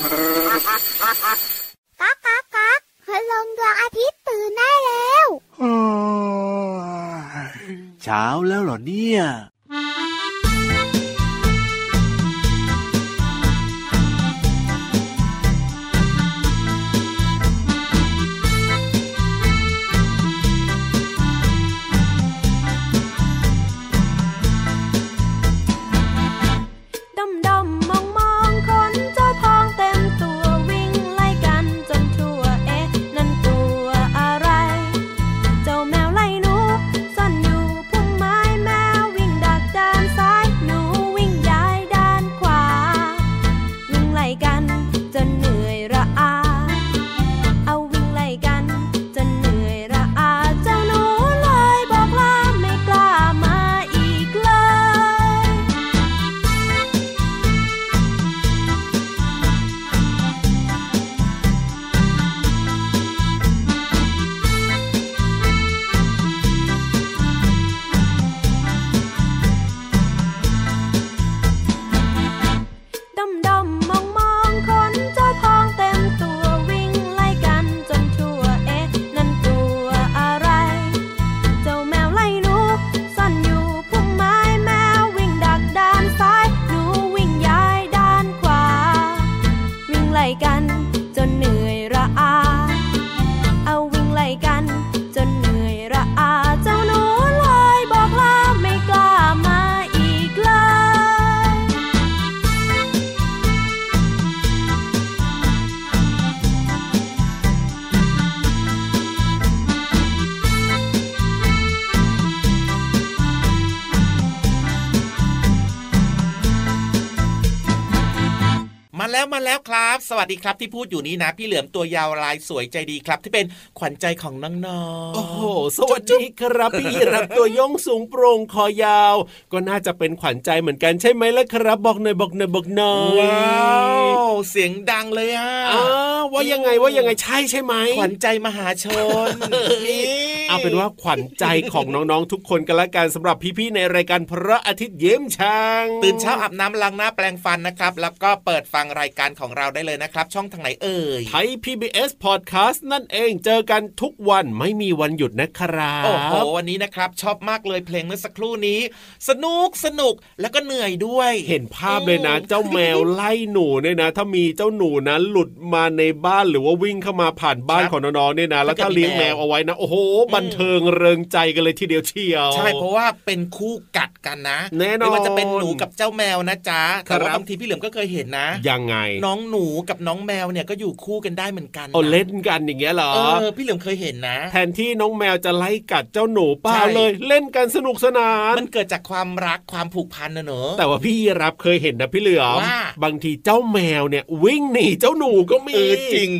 ก้ากก๊ากก๊ากพลงดวงอาทิตย์ตื่นได้แล้วเช้าแล้วเหรอเนี่ย แล้วมาแล้วครับ สวัสดีครับที่พูดอยู่นี้นะ พี่เหลือมตัวยาวลายสวยใจดีครับ ที่เป็นขวัญใจของน้องๆโอ้โหสวัสดีครับพี่รับตัวโยงสูงโปร่งคอยาว ก็น่าจะเป็นขวัญใจเหมือนกันใช่ไหมล่ะครับ บอกหน่อยบอกหน่อยบอกหน่อยว้าวเสียงดังเลยอะอ้าวว่ายังไงว่ายังไงใช่ใช่ไหมขวัญใจมหาชนนี่ เอาเป็นว่าขวัญใจของน้องๆทุกคนกันละกันสำหรับพี่ๆในรายการพระอาทิตย์เยิ้มช่างตื่นเช้าอาบน้ำล้างหน้าแปรงฟันนะครับ แล้วก็เปิดฟังรายการของเราได้เลยนะครับ ช่องทางไหนเอ่ยไทย PBS Podcast นั่นเองเจอกันทุกวันไม่มีวันหยุดนะครับโอ้โหวันนี้นะครับ ชอบมากเลยเพลงเมื่อสักครู่นี้ สนุกสนุกแล้วก็เหนื่อยด้วย เห็นภาพเลยนะ เจ้าแมวไล่หนูเนี่ยนะ ถ้ามีเจ้าหนูนะหลุดมาในบ้านหรือว่าวิ่งเข้ามาผ่านบ้านครับของน้องๆเนี่ยนะ แล้วถ้าเลี้ยงแมวเอาไว้นะโอ้โหบันเทิงเริงใจกันเลยทีเดียวเชียว ใช่เพราะว่าเป็นคู่กัดกันนะแน่นอนไม่ว่าจะเป็นหนูกับเจ้าแมวนะจ๊ะครับแต่ว่าบางทีพี่เหลือมก็เคยเห็นนะ ยังไง น้องหนูกับน้องแมวเนี่ยก็อยู่คู่กันได้เหมือนกันนะเอาเล่นกันอย่างเงี้ยเหรอเออพี่เหลือมเคยเห็นนะ แทนที่น้องแมวจะไล่กัดเจ้าหนูเปล่าใช่เลย เล่นกันสนุกสนาน มันเกิดจากความรักความผูกพันนะเนอะแต่ว่าพี่รับเคยเห็นนะพี่เหลือมว่าบางทีเจ้าแมวเนี่ยวิ่งหนีเจ้าหนูก็มีเออจริง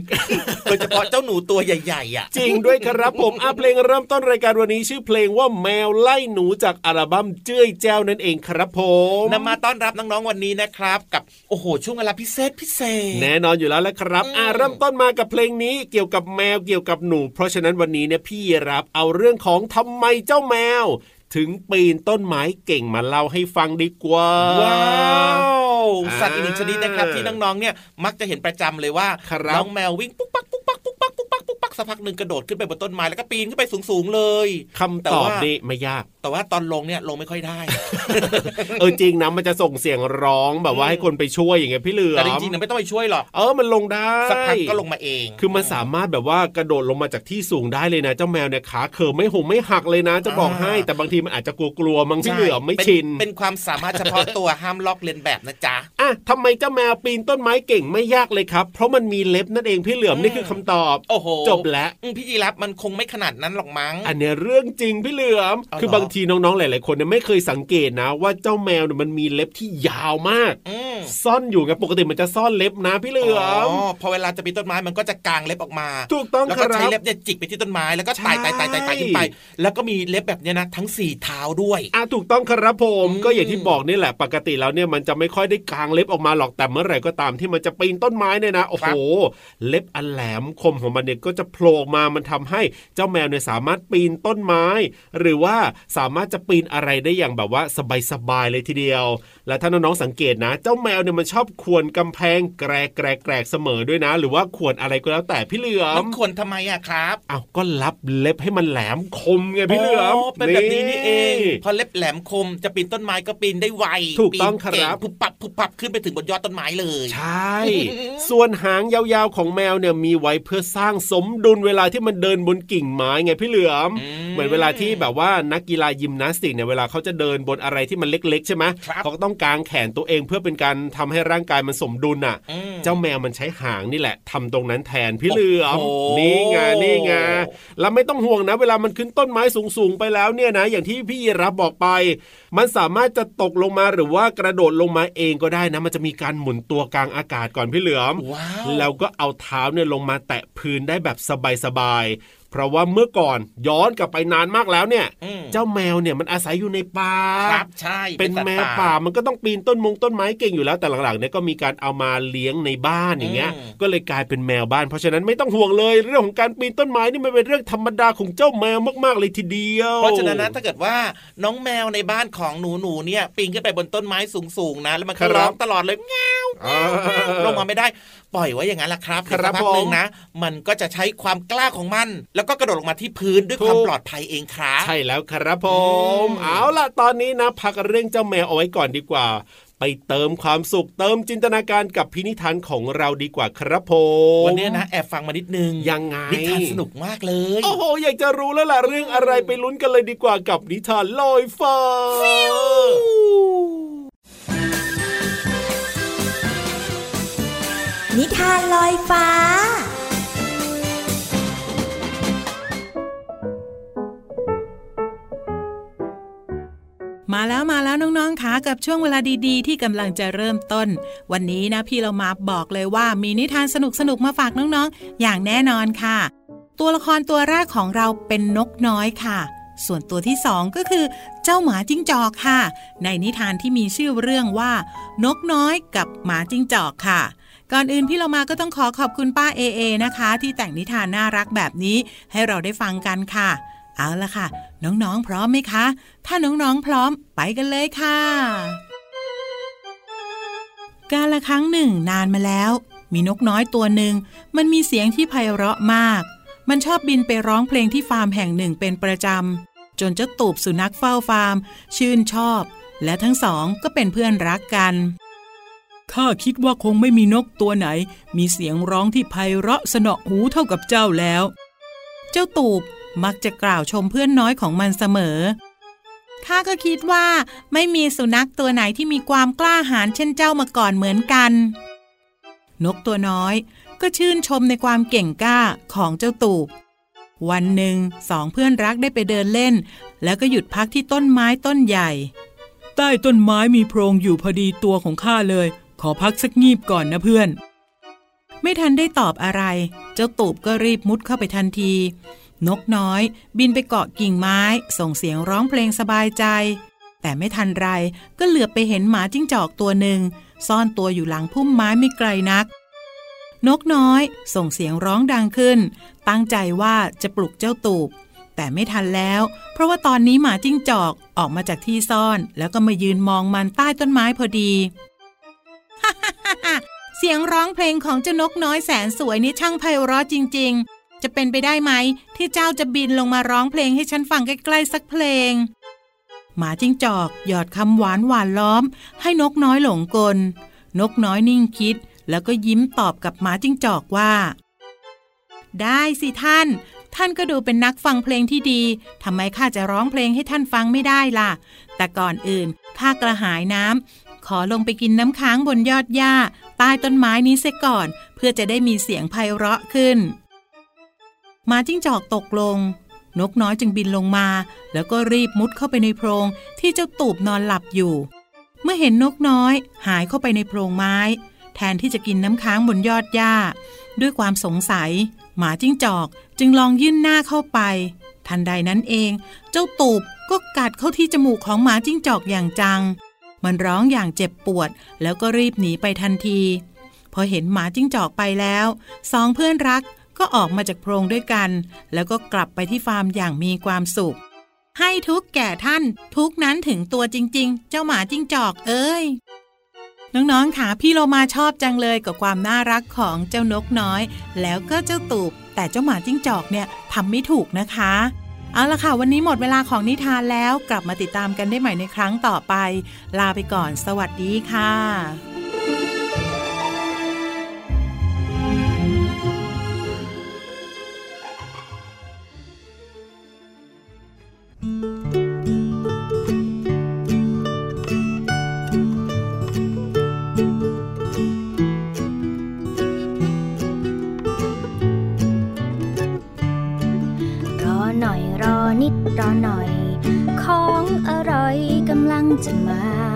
โดยเฉพาะเจ้าหนูตัวใหญ่ๆอะ จริงด้วยครับผมอาเพลงเริ่มต้นรายการวันนี้ชื่อเพลงว่าแมวไล่หนูจากอัลบั้มเจ้ยแจ้วนั่นเองครับผมนำมาต้อนรับน้องๆวันนี้นะครับ กับโอ้โหช่วงเวลาพิเศษพิเศษ แน่นอนอยู่แล้วแหละครับอืมอ่าเริ่มต้นมากับเพลงนี้เกี่ยวกับแมวเกี่ยวกับหนู เพราะฉะนั้นวันนี้เนี่ยพี่รับเอาเรื่องของทำไมเจ้าแมว ถึงปีนต้นไม้เก่งมาเล่าให้ฟังดีกว่าว้าวอ่าสัตว์อีกหนึ่งชนิดนะครับที่น้องๆเนี่ยมักจะเห็นประจำเลยว่าครับน้องแมววิ่งปุ๊กปักปุ๊กปักปุ๊กปักปุ๊กปักปุ๊กปัก สักพักหนึ่งกระโดดขึ้นไปบนต้นไม้แล้วก็ปีนขึ้นไปสูงๆเลยคำแต่ตอบว่านี่ไม่ยากแต่ว่าตอนลงเนี่ยลงไม่ค่อยได้ เออจริงนะมันจะส่งเสียงร้องแบบว่าให้คนไปช่วยอย่างเงี้ยพี่เหลือมแต่จริงๆเนี่ยไม่ต้องไปช่วยหรอกเออมันลงได้สักพักก็ลงมาเอง คือมันสามารถแบบว่ากระโดดลงมาจากที่สูงได้เลยนะ เจ้าแมวเนี่ยขาเขิมไม่หงไม่หักเลยนะ จะบอกให้แต่บางทีมันอาจจะกลัวๆมั้งพี่เหลือมไม่เป็นชิน เป็นความสามารถเฉพาะตัวห้ามลอกเลียนแบบนะจ๊ะอะทำไมเจ้าแมวปีนต้นไม้เก่งไม่ยากเลยครับ เพราะมันมีเล็บนั่นเองพี่เหลือมอืมนี่คือคำตอบโอ้โหจบแล้วอืมพี่ยีรับมันคงไม่ขนาดนั้นหรอกมั้ง อันเนี้ยเรื่องจริงพี่เหลือมเอาเหรอคือบางทีน้องๆหลาย ๆ คนเนี่ยไม่เคยสังเกตนะ ว่าเจ้าแมวเนี่ยมันมีเล็บที่ยาวมากอืมซ่อนอยู่ไงปกติมันจะซ่อนเล็บนะพี่เหลือมอ๋อพอเวลาจะปีนต้นไม้มันก็จะกางเล็บออกมาถูกต้องแล้วคก็รัใช้บเล็บเนี่ยจิกไปที่ต้นไม้แล้วก็ไต่ใช่ไต่ไต่ไต่ไต่ขึ้นไป แล้วก็มีเล็บแบบเนี้ยนะทั้งสี่เท้าด้วยอะถูกต้องครับผมอืมก็อย่างที่บอกนี่แหละปกติแล้วเนี่ยมันจะไม่ค่อยได้กางเล็บออกมาหรอกแต่เมื่อไหร่ก็ตามที่มันจะปีนต้นไม้เนี่ยนะโอ้โหเล็บอันแหลมคมของมันเนี่ยก็จะโผล่ออกมามันทำให้เจ้าแมวเนี่ยสามารถปีนต้นไม้ หรือว่าสามารถจะปีนอะไรได้อย่างแบบว่าสบายๆเลยทีเดียว และถ้าน้องๆสังเกตนะ เจ้าแมวเนี่ยมันชอบขวนกำแพงแกรกแกรกแกรกเสมอด้วยนะ หรือว่าขวนอะไรก็แล้วแต่พี่เหลือมัมนควรทำไมอะครับอ้าวก็รับเล็บให้มันแหลมคมไงพี่เหลือมเป็นแบบนี้นี่เอง พอเล็บแหลมคมจะปีนต้นไม้ก็ปีนได้ไวถูกต้องปีนเครับผุบปับผุบปับขึ้นไปถึงบนยอดต้นไม้เลย ใช่ ส่วนหางยาวๆของแมวเนี่ยมีไว้เพื่อสร้างสมดุลเวลาที่มันเดินบนกิ่งไม้ไงพี่เหลือมอืมเหมือนเวลาที่แบบว่านักกีฬายิมนาสติกเนี่ยเวลาเขาจะเดินบนอะไรที่มันเล็ก ๆ ใช่ไหมครับเขาก็ต้องกางแขนตัวเองเพื่อเป็นการทำให้ร่างกายมันสมดุลน่ะอืมเจ้าแมวมันใช้หางนี่แหละทำตรงนั้นแทนพี่เหลือมโอ้โหนี่ไงนี่ไงแล้วไม่ต้องห่วงนะ เวลามันขึ้นต้นไม้สูงๆไปแล้วเนี่ยนะ อย่างที่พี่ยีรับบอกไป มันสามารถจะตกลงมาหรือว่ากระโดดลงมาเองก็ได้นะ มันจะมีการหมุนตัวกลางอากาศก่อนพี่เหลือมว้าวแล้วก็เอาเท้าเนี่ยลงมาแตะพื้นได้แบบสบายๆ เพราะว่าเมื่อก่อนย้อนกลับไปนานมากแล้วเนี่ยอืมเจ้าแมวเนี่ยมันอาศัยอยู่ในป่าครับใช่เป็นสัตแมว์วป่ามันก็ต้องปีนต้นมงต้นไม้เก่งอยู่แล้วแต่หลังๆเนี่ยก็มีการเอามาเลี้ยงในบ้านอย่างเงี้ยอืมก็เลยกลายเป็นแมวบ้าน เพราะฉะนั้นไม่ต้องห่วงเลยเรื่องของการปีนต้นไม้นี่มันเป็นเรื่องธรรมดาของเจ้าแมวมากๆเลยทีเดียว เพราะฉะนั้นนะถ้าเกิดว่าน้องแมวในบ้านของหนูหนูๆเนี่ยปีนขึ้นไปบนต้นไม้สูงๆนะ แล้วมันก็ร้องตลอดเลยแงวอ่าลงมาไม่ได้ปล่อยไว้อย่างนั้นแหละครับครับเดี๋ยวสักพักหนึ่งผมนะ มันก็จะใช้ความกล้าของมัน แล้วก็กระโดดลงมาที่พื้นด้วยถูกความปลอดภัยเองครับใช่แล้วครับผมอืมเอาล่ะตอนนี้นะ พักเรื่องเจ้าแมวเอาไว้ก่อนดีกว่า ไปเติมความสุขเติมจินตนาการกับพินิธานของเราดีกว่าครับผมวันนี้นะแอบฟังมานิดนึงยังไงนิทานสนุกมากเลยโอ้โหอยากจะรู้แล้วล่ะเรื่องอะไรไปลุ้นกันเลยดีกว่ากับนิทานลอยฟ้า นิทานลอยฟ้า มาแล้วมาแล้วน้องๆคะกับช่วงเวลาดีๆ ที่กำลังจะเริ่มต้น วันนี้นะพี่เรามาบอกเลยว่ามีนิทานสนุกๆมาฝากน้องๆ อย่างแน่นอนค่ะ ตัวละครตัวแรกของเราเป็นนกน้อยค่ะ ส่วนตัวที่สองก็คือ เจ้าหมาจิ้งจอกค่ะ ในนิทานที่มีชื่อเรื่องว่า นกน้อยกับหมาจิ้งจอกค่ะ ก่อนอื่นพี่เรามาก็ต้องขอขอบคุณป้าเอเอนะคะ ที่แต่งนิทานน่ารักแบบนี้ให้เราได้ฟังกันค่ะ เอาละค่ะ น้องๆพร้อมไหมคะ ถ้าน้องๆพร้อมไปกันเลยค่ะ กาละครั้งหนึ่งนานมาแล้ว มีนกน้อยตัวหนึ่งมันมีเสียงที่ไพเราะมาก มันชอบบินไปร้องเพลงที่ฟาร์มแห่งหนึ่งเป็นประจำจนเจ้าตูบสุนัขเฝ้าฟาร์ม ชื่นชอบ และทั้งสองก็เป็นเพื่อนรักกัน ข้าคิดว่าคงไม่มีนกตัวไหน มีเสียงร้องที่ไพเราะสนอหูเท่ากับเจ้าแล้ว เจ้าตูบมักจะกล่าวชมเพื่อนน้อยของมันเสมอ ข้าก็คิดว่าไม่มีสุนัขตัวไหนที่มีความกล้าหาญเช่นเจ้ามาก่อนเหมือนกัน นกตัวน้อย ก็ชื่นชมในความเก่งกล้าของเจ้าตูบ วันหนึ่งสองเพื่อนรักได้ไปเดินเล่น แล้วก็หยุดพักที่ต้นไม้ต้นใหญ่ ใต้ต้นไม้มีโพรงอยู่พอดีตัวของข้าเลย ขอพักสักงีบก่อนนะเพื่อน ไม่ทันได้ตอบอะไร เจ้าตูบก็รีบมุดเข้าไปทันที นกน้อย บินไปเกาะกิ่งไม้ ส่งเสียงร้องเพลงสบายใจ แต่ไม่ทันไรก็เหลือบไปเห็นหมาจิ้งจอกตัวหนึ่ง ซ่อนตัวอยู่หลังพุ่มไม้ไม่ไกลนัก นกน้อย ส่งเสียงร้องดังขึ้น ตั้งใจว่าจะปลุกเจ้าตูบแต่ไม่ทันแล้ว เพราะว่าตอนนี้หมาจิ้งจอกออกมาจากที่ซ่อน แล้วก็มายืนมองมันใต้ต้นไม้พอดี เสียงร้องเพลงของเจ้านกน้อยแสนสวยนี่ช่างไพเราะจริง ๆ จะเป็นไปได้ไหม ที่เจ้าจะบินลงมาร้องเพลงให้ฉันฟังใกล้ๆสักเพลง หมาจิ้งจอก หยอดคำหวานหวานล้อม ให้นกน้อยหลงกล นกน้อยนิ่งคิด แล้วก็ยิ้มตอบกับหมาจิ้งจอกว่า ได้สิท่าน ท่านก็ดูเป็นนักฟังเพลงที่ดีทำไมข้าจะร้องเพลงให้ท่านฟังไม่ได้ล่ะ แต่ก่อนอื่นข้ากระหายน้ำ ขอลงไปกินน้ำค้างบนยอดหญ้าใต้ต้นไม้นี้เสียก่อน เพื่อจะได้มีเสียงไพเราะขึ้นหมาจิ้งจอกตกลง นกน้อยจึงบินลงมา แล้วก็รีบมุดเข้าไปในโพรงที่เจ้าตูบนอนหลับอยู่ เมื่อเห็นนกน้อย หายเข้าไปในโพรงไม้ แทนที่จะกินน้ำค้างบนยอดหญ้า ด้วยความสงสัย หมาจิ้งจอกจึงลองยื่นหน้าเข้าไป ทันใดนั้นเอง เจ้าตูบก็กัดเข้าที่จมูกของหมาจิ้งจอกอย่างจัง มันร้องอย่างเจ็บปวด แล้วก็รีบหนีไปทันที พอเห็นหมาจิ้งจอกไปแล้วสองเพื่อนรักก็ออกมาจากโพรงด้วยกัน แล้วก็กลับไปที่ฟาร์มอย่างมีความสุข ให้ทุกแก่ท่านทุกนั้นถึงตัวจริง ๆ เจ้าหมาจิ้งจอกเอ้ยน้องๆค่ะพี่โลมาชอบจังเลยกับความน่ารักของเจ้านกน้อย แล้วก็เจ้าตูบแต่เจ้าหมาจิ้งจอกเนี่ยทำไม่ถูกนะคะ เอาละค่ะ วันนี้หมดเวลาของนิทานแล้วกลับมาติดตามกันได้ใหม่ในครั้งต่อไป ลาไปก่อน สวัสดีค่ะ กำ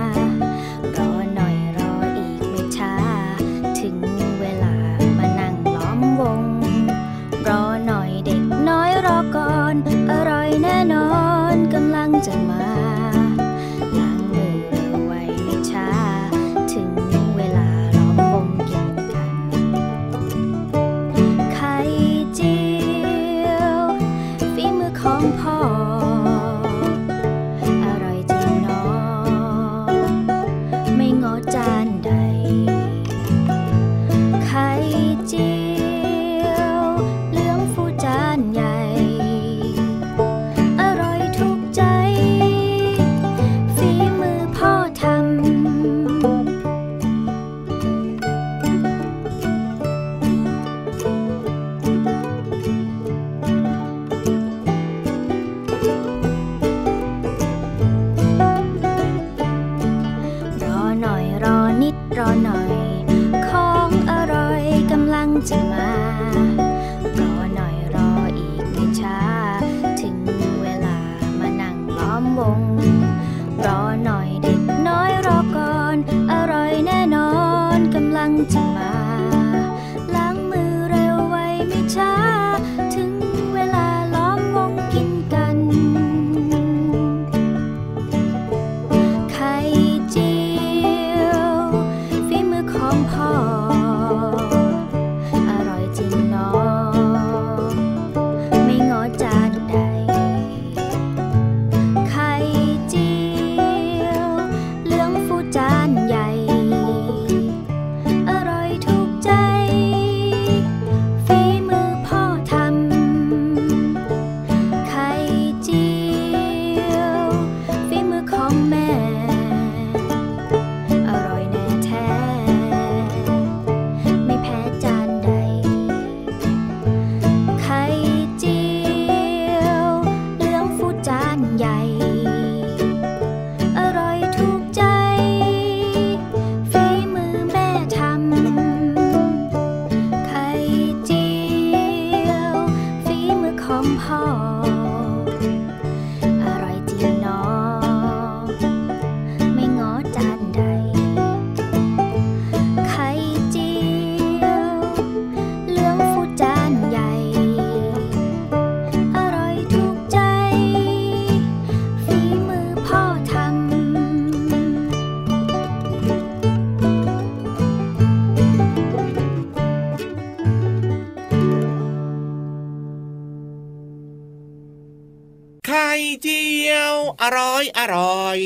อร่อยอร่อย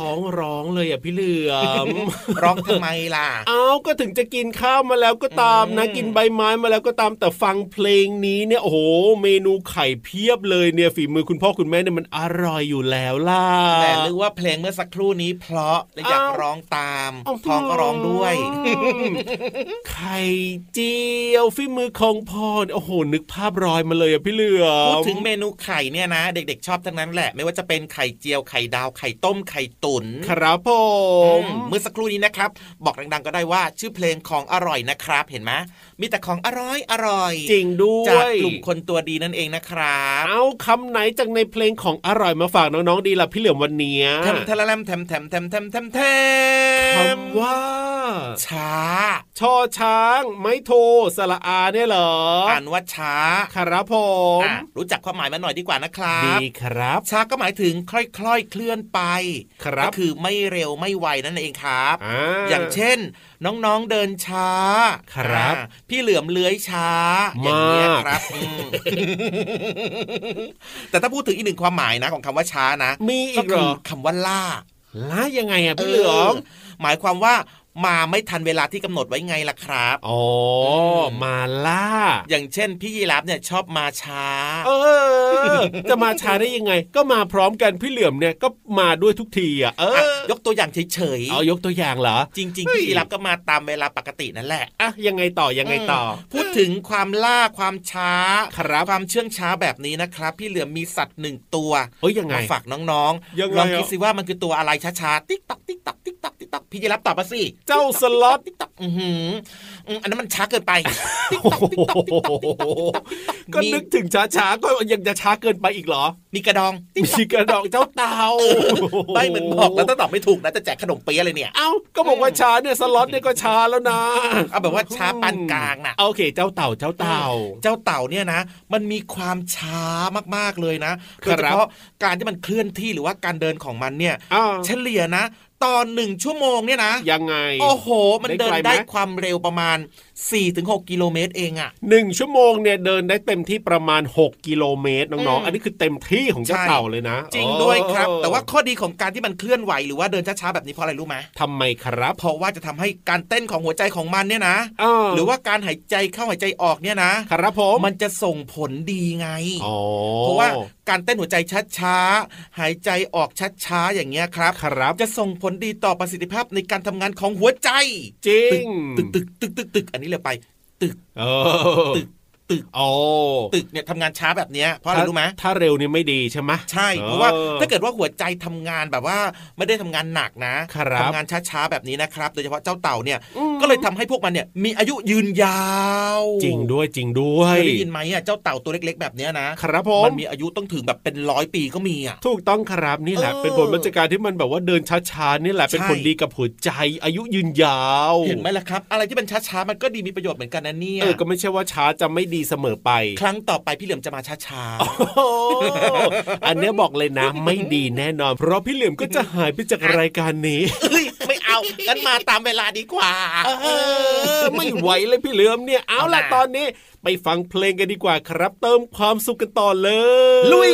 ท้องร้องเลยอะพี่เหลือมร้องทำไมล่ะเอาก็ถึงจะกินข้าวมาแล้วก็ตามนะอืมกินใบไม้มาแล้วก็ตามแต่ฟังเพลงนี้เนี่ยโอ้โหเมนูไข่เพียบเลยเนี่ยฝีมือคุณพ่อคุณแม่เนี่ยมันอร่อยอยู่แล้วล่ะแต่หรือว่าเพลงเมื่อสักครู่นี้เพราะและอยากอ้าวร้องตามอ้าวท้องก็ร้องด้วย ไข่เจียวฝีมือของพ่อเนี่ยโอ้โหนึกภาพรอยมาเลยอะพี่เหลือมพูดถึงเมนูไข่เนี่ยนะ เด็กๆชอบทั้งนั้นแหละ ไม่ว่าจะเป็นไข่เจียวไข่ดาวไข่ต้มไข่ตุ๋นครับผอืมมเมื่อสักครู่นี้นะครับ บอกดังๆก็ได้ว่าชื่อเพลงของอร่อยนะครับ เห็นไหมมีแต่ของอร่อยอร่อย จริงด้วจากยกลุ่มคนตัวดีนั่นเองนะครับเอาคำไหนจากในเพลงของอร่อยมาฝากน้องๆดีล่ะพี่เหลือมวันเนี้ยแทมทะละแลมแทมแทมแทมแทมแทมแทมคำว่า ช้า ชอช้าง ไม้โทสระอาเนี่ยเหรอ อ่านว่าช้า ครับผมอะรู้จักความหมายมันหน่อยดีกว่านะครับ ดีครับ ช้าก็หมายถึงค่อยๆ เคลื่อนไป ครับ ก็คือไม่เร็วไม่ไวนั่นเองครับอ่าอย่างเช่น น้องๆ เดินช้า ครับอ่าพี่เหลือมเลื้อยช้า อย่างเงี้ยมากครับอืมแต่ถ้าพูดถึงอีกหนึ่งความหมายนะของคำว่าช้านะ มีอีก็กเหรคืออคำว่าล่าล่ายังไงอะพี่เหลือมหมายความว่า มาไม่ทันเวลาที่กำหนดไว้ไงล่ะครับอ๋ออมมาล่า อย่างเช่นพี่ยีรับเนี่ยชอบมาช้า เออ จะมาช้าได้ยังไง ก็มาพร้อมกันพี่เหลือมเนี่ยก็มาด้วยทุกทีอะเออยกตัวอย่างเฉยเอายกตัวอย่างเหรอๆจริงเฮ้ๆยพี่ยีรับก็มาตามเวลาปกตินั่นแหละอะยังไงต่อยังไงต่อมพูดถึงความล่าความช้าครับความเชื่องช้าแบบนี้นะครับ พี่เหลือมมีสัตว์หนึ่งตัวเอ้ยยังไงมาฝากน้องยังไงลองคิดอะสิว่ามันคือตัวอะไรช้าๆติ๊กตักติ๊กตักติ๊กตัก ติ๊กตักพี่ยีรับตอบมาสิเจ้าสล็อตติ๊กตักอือหืออืมอันนั้นมันช้าเกินไปติ๊กตักติ๊กตักติ๊กตักติ๊กตักติ๊กตักติ๊กตักก็นึกถึงช้าๆก็ยังจะช้าเกินไปอีกเหรอ มีกระดองติ๊กมีกระดองเจ้าเต่าไม่เหมือนบอกแล้วถ้าตอบไม่ถูกนะจะแจกขนมเปี๊ยะเลยเนี่ยเอ้าก็บอกว่าช้าเนี่ยสล็อตเนี่ยก็ช้าแล้วนะเอาแบบว่าช้าปานกลางน่ะโอเค เจ้าเต่าเจ้าเต่า เจ้าเต่าเนี่ยนะ มันมีความช้ามากๆเลยนะคโดรับยเฉพาะการที่มันเคลื่อนที่หรือว่าการเดินของมันเนี่ยอ้าวเฉลี่ยนะ ตอนหนึ่งชั่วโมงเนี่ยนะยังไง โอ้โห มันเดินได้ไกลไหมได้ความเร็วประมาณ 4-6 กิโลเมตรเองอะหนึ่งชั่วโมงเนี่ยเดินได้เต็มที่ประมาณ 6 กิโลเมตรน้องอืมๆอันนี้คือเต็มที่ของเจ้าใช่เต่าเลยนะ จริงด้วยครับโอ้แต่ว่าข้อดีของการที่มันเคลื่อนไหวหรือว่าเดินช้าๆแบบนี้เพราะอะไรรู้ไหมทำไมครับ เพราะว่าจะทำให้การเต้นของหัวใจของมันเนี่ยนะอ้าวหรือว่าการหายใจเข้าหายใจออกเนี่ยนะ ครับผมมันจะส่งผลดีไงอ๋อเพราะว่าการเต้นหัวใจช้าๆ หายใจออกช้าๆ อย่างเงี้ยครับครับ จะส่งผลดีต่อประสิทธิภาพในการทำงานของหัวใจ จริง ตึกตึกตึกตึกตึกอันนี้เลยไปตึกเออตึก ตึกโอ้ตึกเนี่ยทำงานช้าแบบเนี้ยเพราะอะไรรู้ไหมถ้าเร็วนี่ไม่ดีใช่ไหมใช่เพราะว่าเออถ้าเกิดว่าหัวใจทำงานแบบว่าไม่ได้ทำงานหนักนะครับทำงานช้าๆแบบนี้นะครับ โดยเฉพาะเจ้าเต่าเนี่ยอืมก็เลยทำให้พวกมันเนี่ยมีอายุยืนยาว จริงด้วยจริงด้วยเคยได้ยินไหมอะเจ้าเต่าตัวเล็ก ๆ แบบเนี้ยนะครับผมมันมีอายุต้องถึงแบบเป็นร้อยปีก็มีอะถูกต้องครับนี่แหละเออเป็นผลมาจากการที่มันแบบว่าเดินช้าๆนี่แหละเป็นใช่ผลดีกับหัวใจอายุยืนยาว เห็นไหมล่ะครับ อะไรที่เป็นช้าๆมันก็ดีมีประโยชน์เหมือนกันนะเนี่ยเออก็ไม่ใช่ว่าช้าจะไม่ดีเสมอไป ครั้งต่อไปพี่เหลือมจะมาช้าโอ้โหอันเนี้ยบอกเลยนะ ไม่ดีแน่นอน เพราะพี่เหลี่ยมก็จะหายไปจากรายการนี้ๆเอ้ยไม่เอางั้นมาตามเวลาดีกว่า เออ ไม่ไหวเลยพี่เหลือมเนี่ยเอาล่ะเอาล่ะ ตอนนี้ ไปฟังเพลงกันดีกว่าครับ เติมความสุขกันต่อเลย ลุย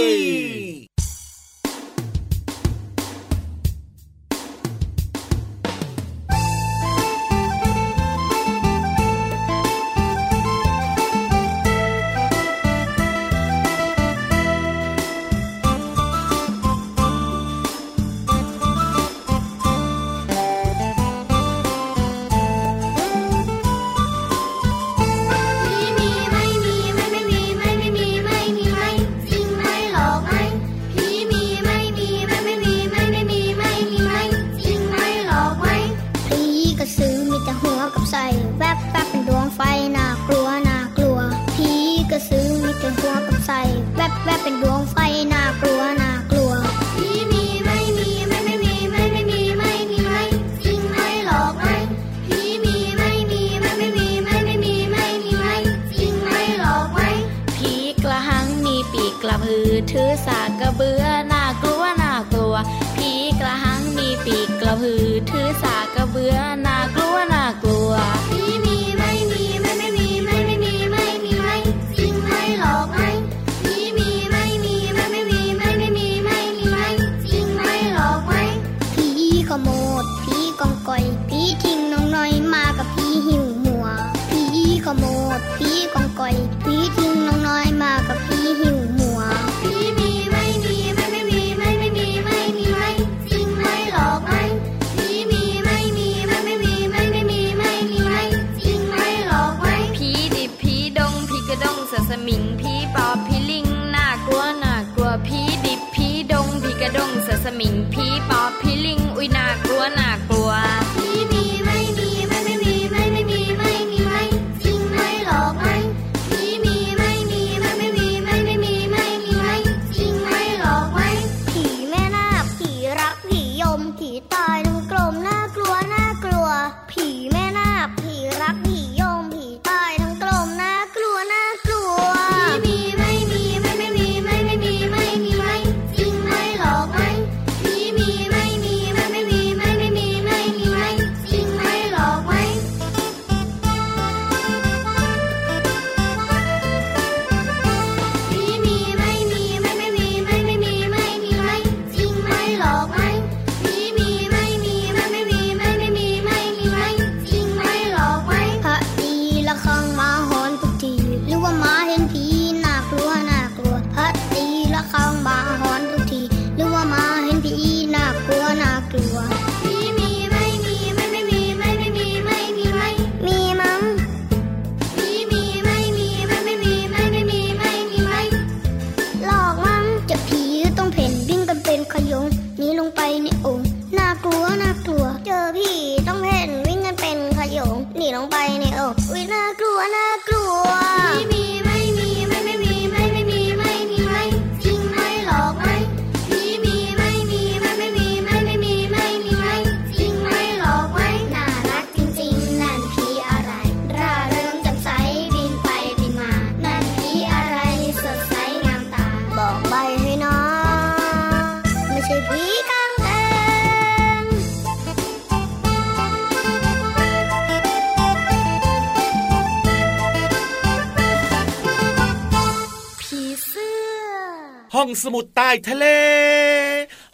สมุทรใต้ทะเล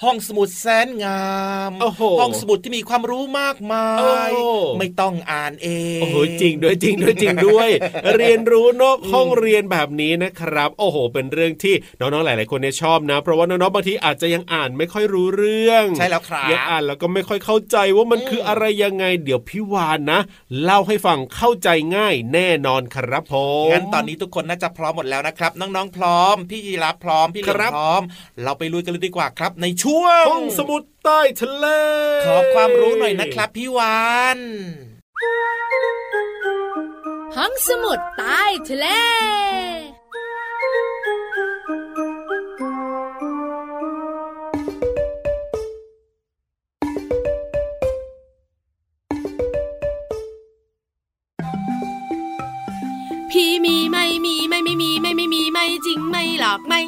ห้องสมุดแสนงามโอ้โหห้องสมุดที่มีความรู้มากมายโอ้ไม่ต้องอ่านเองโอ้โหจริงด้วยจริงด้วยจริงด้วย เรียนรู้นอกห้องเรียนแบบนี้นะครับ โอ้โห เป็นเรื่องที่น้องๆหลาย ๆ คนเนี่ยชอบนะ เพราะว่าน้องๆบางทีอาจจะยังอ่านไม่ค่อยรู้เรื่องใช่แล้วครับยังอ่านแล้วก็ไม่ค่อยเข้าใจว่ามันคืออะไรยังไง เดี๋ยวพี่วานนะ เล่าให้ฟังเข้าใจง่ายแน่นอนครับผมงั้นตอนนี้ทุกคนน่าจะพร้อมหมดแล้วนะครับ น้องๆพร้อม พี่ยีรับพร้อมพี่เหลือมครับพร้อม เราไปลุยกันเลยดีกว่าครับในช่วงห้องสมุดใต้ทะเล ขอความรู้หน่อยนะครับพี่วานห้องสมุดใต้ทะเลพี่มีไม่มีไม่ไม่มีไม่ ไม่มีไม่จริงไม่หลอกไม่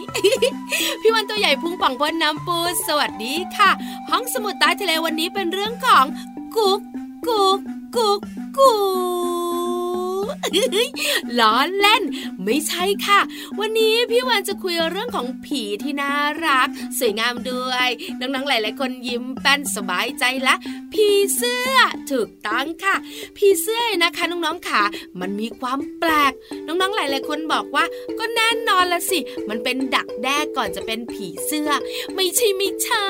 พี่วันตัวใหญ่พุงป่องพ้นน้ำปูสวัสดีค่ะ ห้องสมุดใต้ทะเลวันนี้เป็นเรื่องของกุ๊กกุ๊กกุ๊กกุ๊ก ล้อเล่น ไม่ใช่ค่ะ วันนี้พี่วันจะคุยเรื่องของผีที่น่ารัก สวยงามด้วยน้องๆหลายๆคนยิ้มแป้นสบายใจและผีเสื้อถูกต้องค่ะผีเสื้อนะคะน้องๆค่ะ มันมีความแปลก น้องๆหลายๆคนบอกว่า ก็แน่นอนละสิ มันเป็นดักแด้ก่อนจะเป็นผีเสื้อ ไม่ใช่ไม่ใช่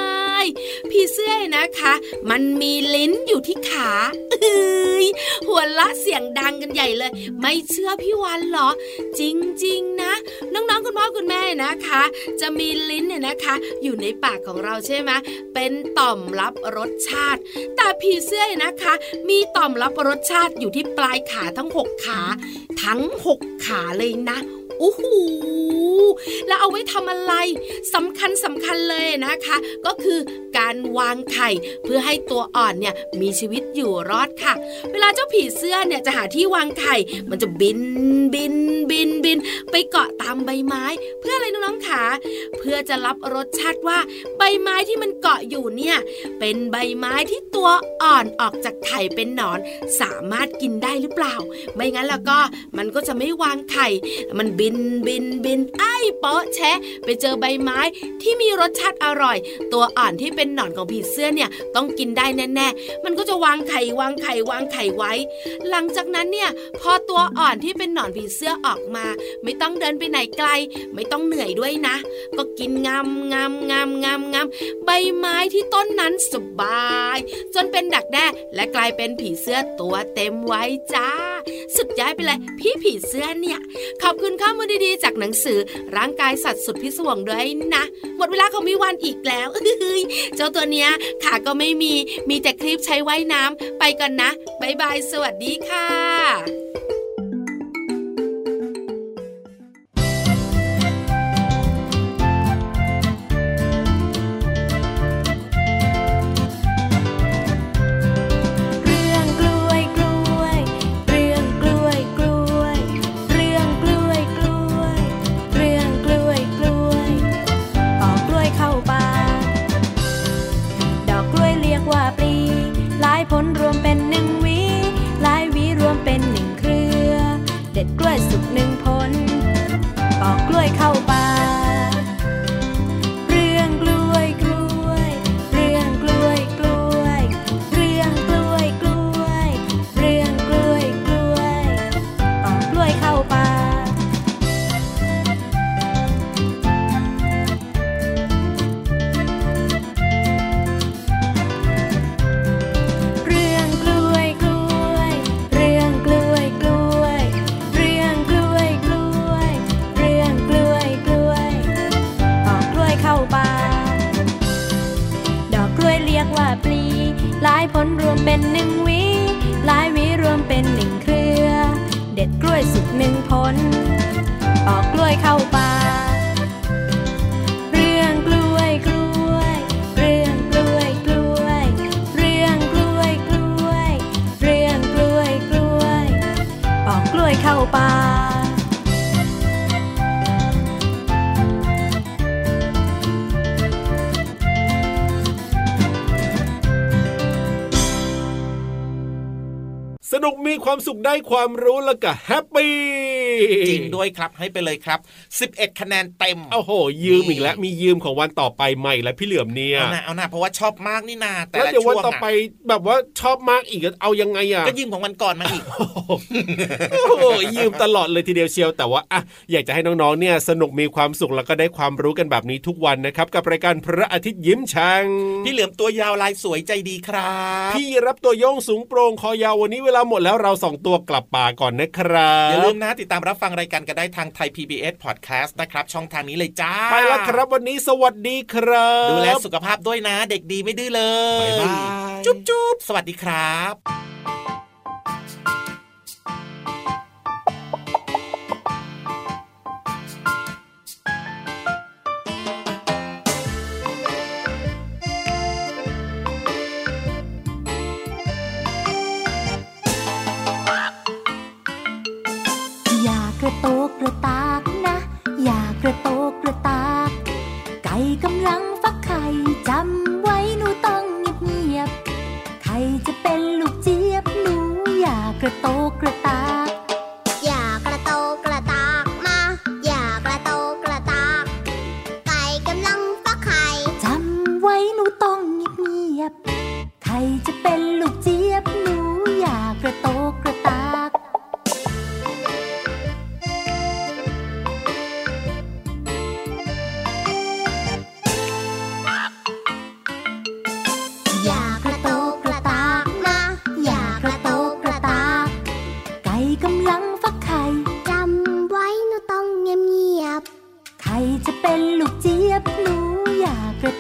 ผีเสื้อนะคะ มันมีลิ้นอยู่ที่ขาเอ้ยหัวละเสียงดังกันใหญ่เลยไม่เชื่อพี่วันเหรอ จริง ๆ นะ น้องๆคุณพ่อคุณแม่นะคะ จะมีลิ้นเนี่ยนะคะ อยู่ในปากของเราใช่ไหมเป็นต่อมรับรสชาติ แต่ผีเสื้อเนี่ยนะคะ มีต่อมรับรสชาติอยู่ที่ปลายขาทั้งหกขา ทั้งหกขาเลยนะ โอ้โหแล้วเอาไว้ทำอะไรสำคัญสำคัญเลยนะคะ ก็คือการวางไข่เพื่อให้ตัวอ่อนเนี่ยมีชีวิตอยู่รอดค่ะ เวลาเจ้าผีเสื้อเนี่ยจะหาที่วางไข่ มันจะบินบินบินบิน ไปเกาะตามใบไม้ เพื่ออะไรน้องๆขาเพื่อจะรับรสชาติว่าใบไม้ที่มันเกาะอยู่เนี่ยเป็นใบไม้ที่ตัวอ่อนออกจากไข่เป็นหนอน สามารถกินได้หรือเปล่า ไม่งั้นแล้วก็มันก็จะไม่วางไข่ มันบินบินบินไอ้เปาะแชะ ไปเจอใบไม้ที่มีรสชาติอร่อย ตัวอ่อนที่เป็นหนอนของผีเสื้อเนี่ยต้องกินได้แน่ๆ มันก็จะวางไข่วางไข่วางไข่ไว้ หลังจากนั้นเนี่ยพอตัวอ่อนที่เป็นหนอนผีเสื้อออกมา ไม่ต้องเดินไปไหนไกล ไม่ต้องเหนื่อยด้วยนะ ก็กินงามงามงามงามงามใบไม้ที่ต้นนั้นสบาย จนเป็นดักแด้และกลายเป็นผีเสื้อตัวเต็มไว้จ้า สุดย้ายไปเลยพี่ผีเสื้อเนี่ย ขอบคุณข้อมูลดีๆ จากหนังสือร่างกายสัตว์สุดพิศวงด้วยนะ หมดเวลาของพี่วันอีกแล้วเจ้าตัวเนี้ยขาก็ไม่มีมีแต่คลิปใช้ว่ายน้ำไปก่อนนะบายบายสวัสดีค่ะ สนุกมีความสุขได้ความรู้แล้วก็แฮปปี้จริงด้วยครับให้ไปเลยครับ 11 คะแนนเต็มโอ้โห ยืมอีกแล้ว มียืมของวันต่อไปใหม่แล้วพี่เหลือมเนี่ยเอาหน้าเอาหน้าเพราะว่าชอบมากนี่นาแต่แล้วละเดี๋ยวช่วันวงต่อไปแบบว่าชอบมากอีกเอายังไงอะก็ยืมของวันก่อนมาอีกโอ้โหยืมตลอดเลยทีเดียวเชียวแต่ว่าอะอยากจะให้น้องๆเนี่ยสนุกมีความสุขแล้วก็ได้ความรู้กันแบบนี้ทุกวันนะครับ กับรายการพระอาทิตย์ยิ้มช่างพี่เหลือมตัวยาวลายสวยใจดีครับ พี่รับตัวโยงสูงโปร่งคอยาววันนี้เวลาหมดแล้วเราสองตัวกลับป่าก่อนนะครับอย่าลืมนะติดตามรับฟังรายการกันได้ทางไทย PBS Podcast นะครับ ช่องทางนี้เลยจ้า ไปแล้วครับวันนี้สวัสดีครับ ดูแลสุขภาพด้วยนะ เด็กดีไม่ดื้อเลยบ๊ายบายจุ๊บจุ๊บสวัสดีครับ อย่ จะเป็นลูกเจี๊ยบหนูอยากกกระ